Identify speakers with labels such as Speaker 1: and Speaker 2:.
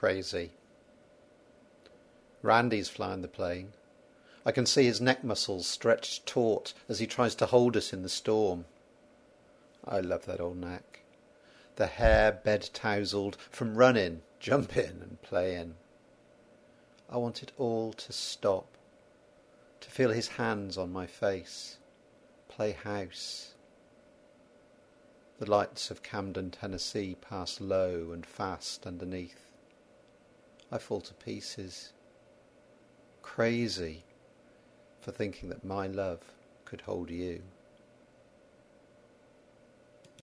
Speaker 1: crazy. Randy's flying the plane. I can see his neck muscles stretched taut as he tries to hold us in the storm. I love that old neck. The hair bed tousled from running, jumping and playing. I want it all to stop, to feel his hands on my face, play house. The lights of Camden, Tennessee pass low and fast underneath. I fall to pieces, crazy for thinking that my love could hold you.